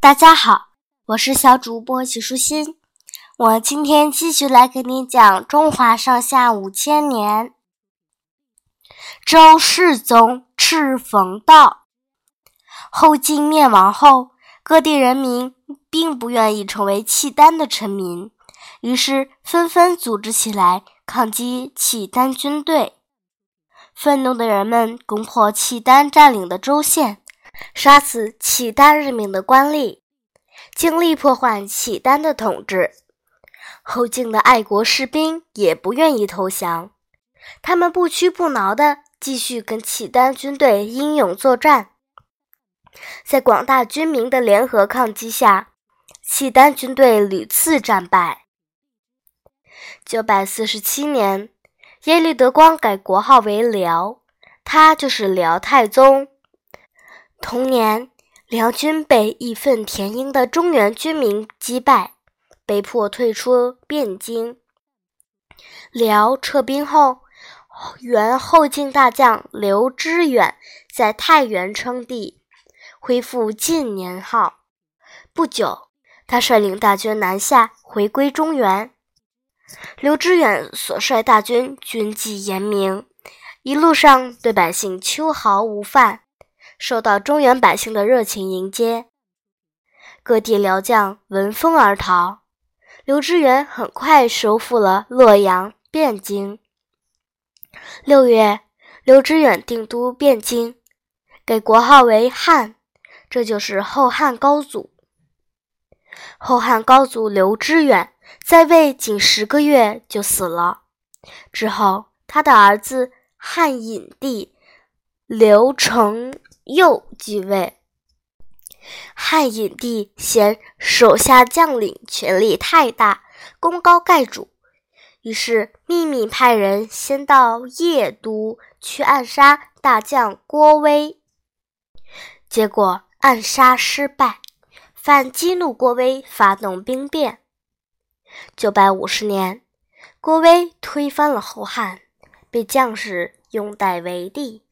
大家好，我是小主播齐舒心。我今天继续来给你讲中华上下五千年。周世宗敕冯道。后晋灭亡后，各地人民并不愿意成为契丹的臣民，于是纷纷组织起来抗击契丹军队。愤怒的人们攻破契丹占领的州县。杀死契丹任命的官吏，尽力破坏契丹的统治。后晋的爱国士兵也不愿意投降，他们不屈不挠地继续跟契丹军队英勇作战。在广大军民的联合抗击下，契丹军队屡次战败。九百四十七年，耶律德光改国号为辽，他就是辽太宗。同年，辽军被义愤填膺的中原军民击败，被迫退出汴京。辽撤兵后，原后晋大将刘知远在太原称帝，恢复晋年号。不久，他率领大军南下，回归中原。刘知远所率大军军纪严明，一路上对百姓秋毫无犯。受到中原百姓的热情迎接，各地辽将闻风而逃。刘知远很快收复了洛阳、汴京。六月，刘知远定都汴京，给国号为汉，这就是后汉高祖。后汉高祖刘知远在位仅十个月就死了，之后他的儿子汉隐帝刘承。又继位，汉隐帝嫌手下将领权力太大，功高盖主，于是秘密派人先到邺都去暗杀大将郭威，结果暗杀失败，反激怒郭威，发动兵变。九百五十年，郭威推翻了后汉，被将士拥戴为帝。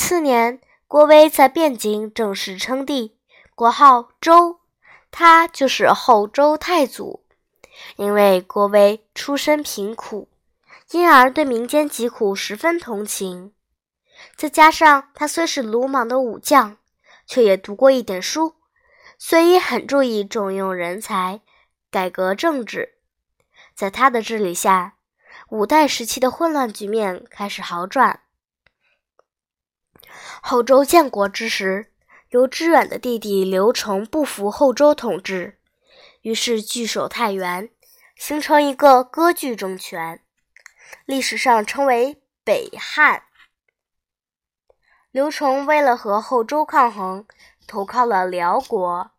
次年，郭威在汴京正式称帝，国号周，他就是后周太祖。因为郭威出身贫苦，因而对民间疾苦十分同情。再加上他虽是鲁莽的武将，却也读过一点书，所以很注意重用人才，改革政治。在他的治理下，五代时期的混乱局面开始好转。后周建国之时，刘知远的弟弟刘崇不服后周统治，于是据守太原，形成一个割据政权，历史上称为北汉。刘崇为了和后周抗衡，投靠了辽国，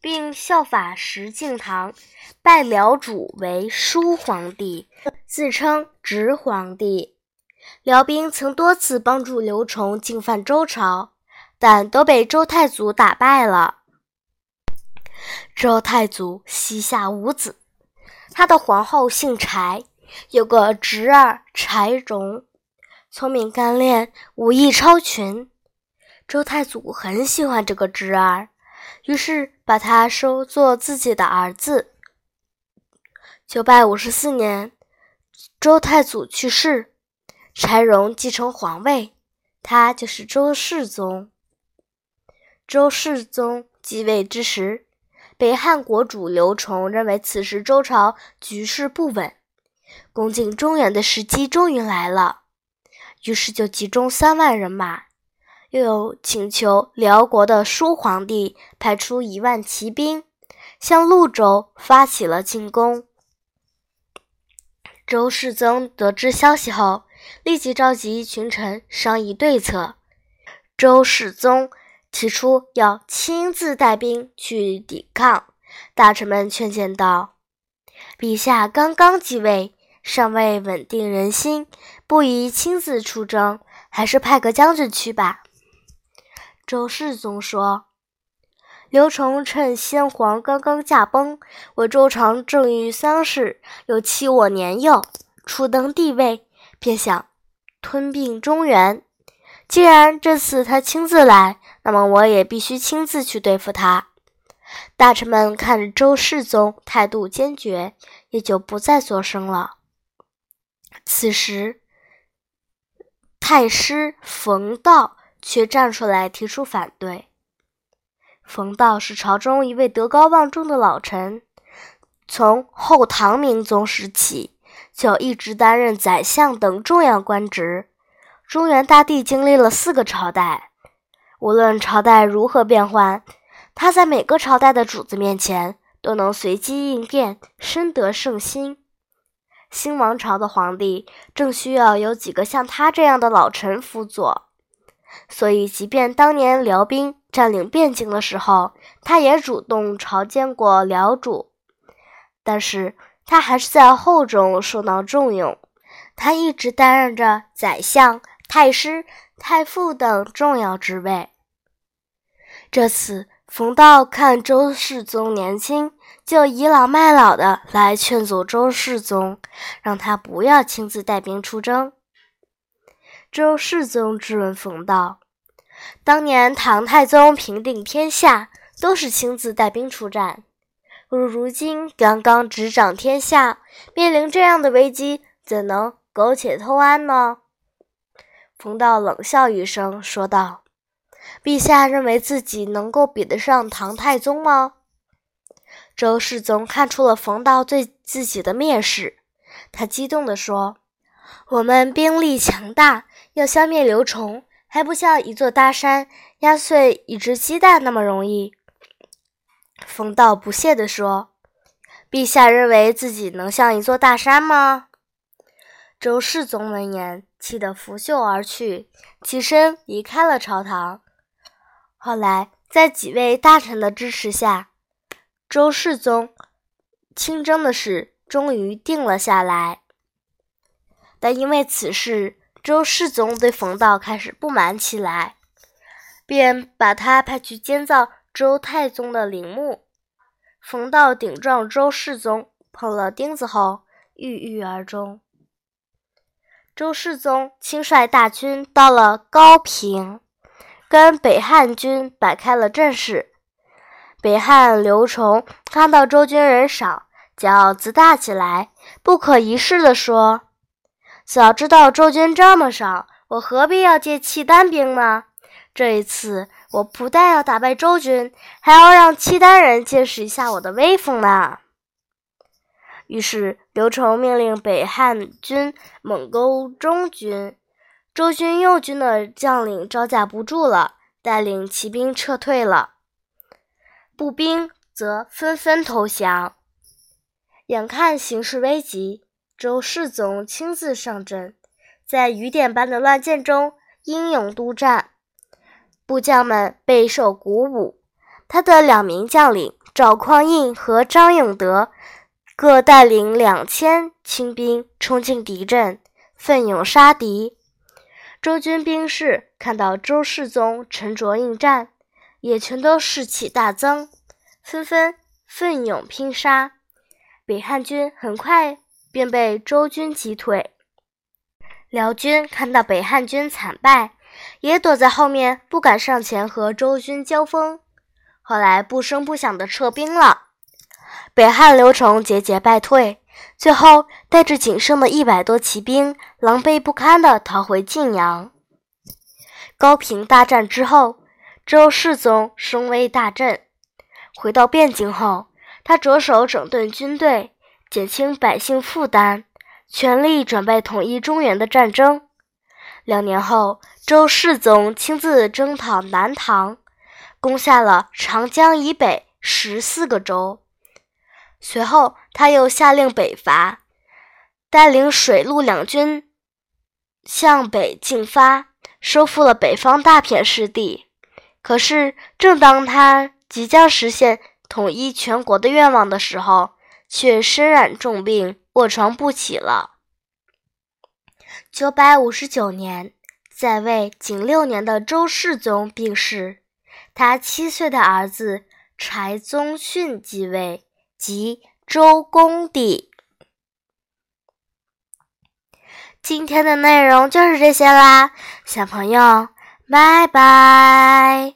并效法石敬瑭，拜辽主为叔皇帝，自称直皇帝。辽兵曾多次帮助刘崇进犯周朝，但都被周太祖打败了。周太祖膝下无子，他的皇后姓柴，有个侄儿柴荣，聪明干练，武艺超群。周太祖很喜欢这个侄儿，于是把他收作自己的儿子。九百五十四年，周太祖去世。柴荣继承皇位，他就是周世宗。周世宗继位之时，北汉国主刘崇认为此时周朝局势不稳，攻进中原的时机终于来了，于是就集中三万人马，又有请求辽国的叔皇帝派出一万骑兵，向潞州发起了进攻。周世宗得知消息后。立即召集群臣商议对策。周世宗提出要亲自带兵去抵抗，大臣们劝谏道：“陛下刚刚继位，尚未稳定人心，不宜亲自出征，还是派个将军去吧。”周世宗说：“刘崇趁先皇刚刚驾崩，我周常正遇丧事，又欺我年幼，初登帝位。”便想吞并中原，既然这次他亲自来，那么我也必须亲自去对付他。大臣们看着周世宗态度坚决，也就不再作声了。此时，太师冯道却站出来提出反对。冯道是朝中一位德高望重的老臣，从后唐明宗时起就一直担任宰相等重要官职。中原大地经历了四个朝代，无论朝代如何变换，他在每个朝代的主子面前都能随机应变，深得圣心。新王朝的皇帝正需要有几个像他这样的老臣辅佐，所以即便当年辽兵占领汴京的时候，他也主动朝见过辽主，但是他还是在后中受到重用。他一直担任着宰相。太师、太傅等重要职位。这次冯道看周世宗年轻，就倚老卖老的来劝阻周世宗，让他不要亲自带兵出征。周世宗质问冯道：“当年唐太宗平定天下，都是亲自带兵出战，如如今刚刚执掌天下，面临这样的危机，怎能苟且偷安呢？”冯道冷笑一声，说道：“陛下认为自己能够比得上唐太宗吗？”周世宗看出了冯道对自己的蔑视，他激动地说：“我们兵力强大，要消灭刘崇，还不像一座大山压碎一只鸡蛋那么容易。”冯道不屑地说：“陛下认为自己能像一座大山吗？”周世宗闻言。气得拂袖而去，起身离开了朝堂。后来，在几位大臣的支持下，周世宗亲征的事终于定了下来。但因为此事，周世宗对冯道开始不满起来，便把他派去监造周太宗的陵墓。冯道顶撞周世宗，碰了钉子后郁郁而终。周世宗亲率大军到了高平，跟北汉军摆开了阵势。北汉刘崇看到周军人少，骄傲自大起来，不可一世地说：“早知道周军这么少，我何必要借契丹兵呢？这一次，我不但要打败周军，还要让契丹人见识一下我的威风呢。”于是，刘崇命令北汉军猛攻中军，周军右军的将领招架不住了，带领骑兵撤退了，步兵则纷纷投降。眼看形势危急，周世宗亲自上阵，在雨点般的乱箭中英勇督战，部将们备受鼓舞。他的两名将领赵匡胤和张永德。各带领两千轻兵冲进敌阵，奋勇杀敌。周军兵士看到周世宗沉着应战，也全都士气大增，纷纷奋勇拼杀。北汉军很快便被周军击退。辽军看到北汉军惨败，也躲在后面，不敢上前和周军交锋。后来不声不响地撤兵了。北汉刘崇节节败退，最后带着仅剩的一百多骑兵，狼狈不堪地逃回晋阳。高平大战之后，周世宗声威大振。回到汴京后，他着手整顿军队，减轻百姓负担，全力准备统一中原的战争。两年后，周世宗亲自征讨南唐，攻下了长江以北十四个州。随后，他又下令北伐，带领水陆两军向北进发，收复了北方大片失地。可是，正当他即将实现统一全国的愿望的时候，却身染重病，卧床不起了。九百五十九年，在位仅六年的周世宗病逝，他七岁的儿子柴宗训继位。即周公帝。今天的内容就是这些啦，小朋友，拜拜。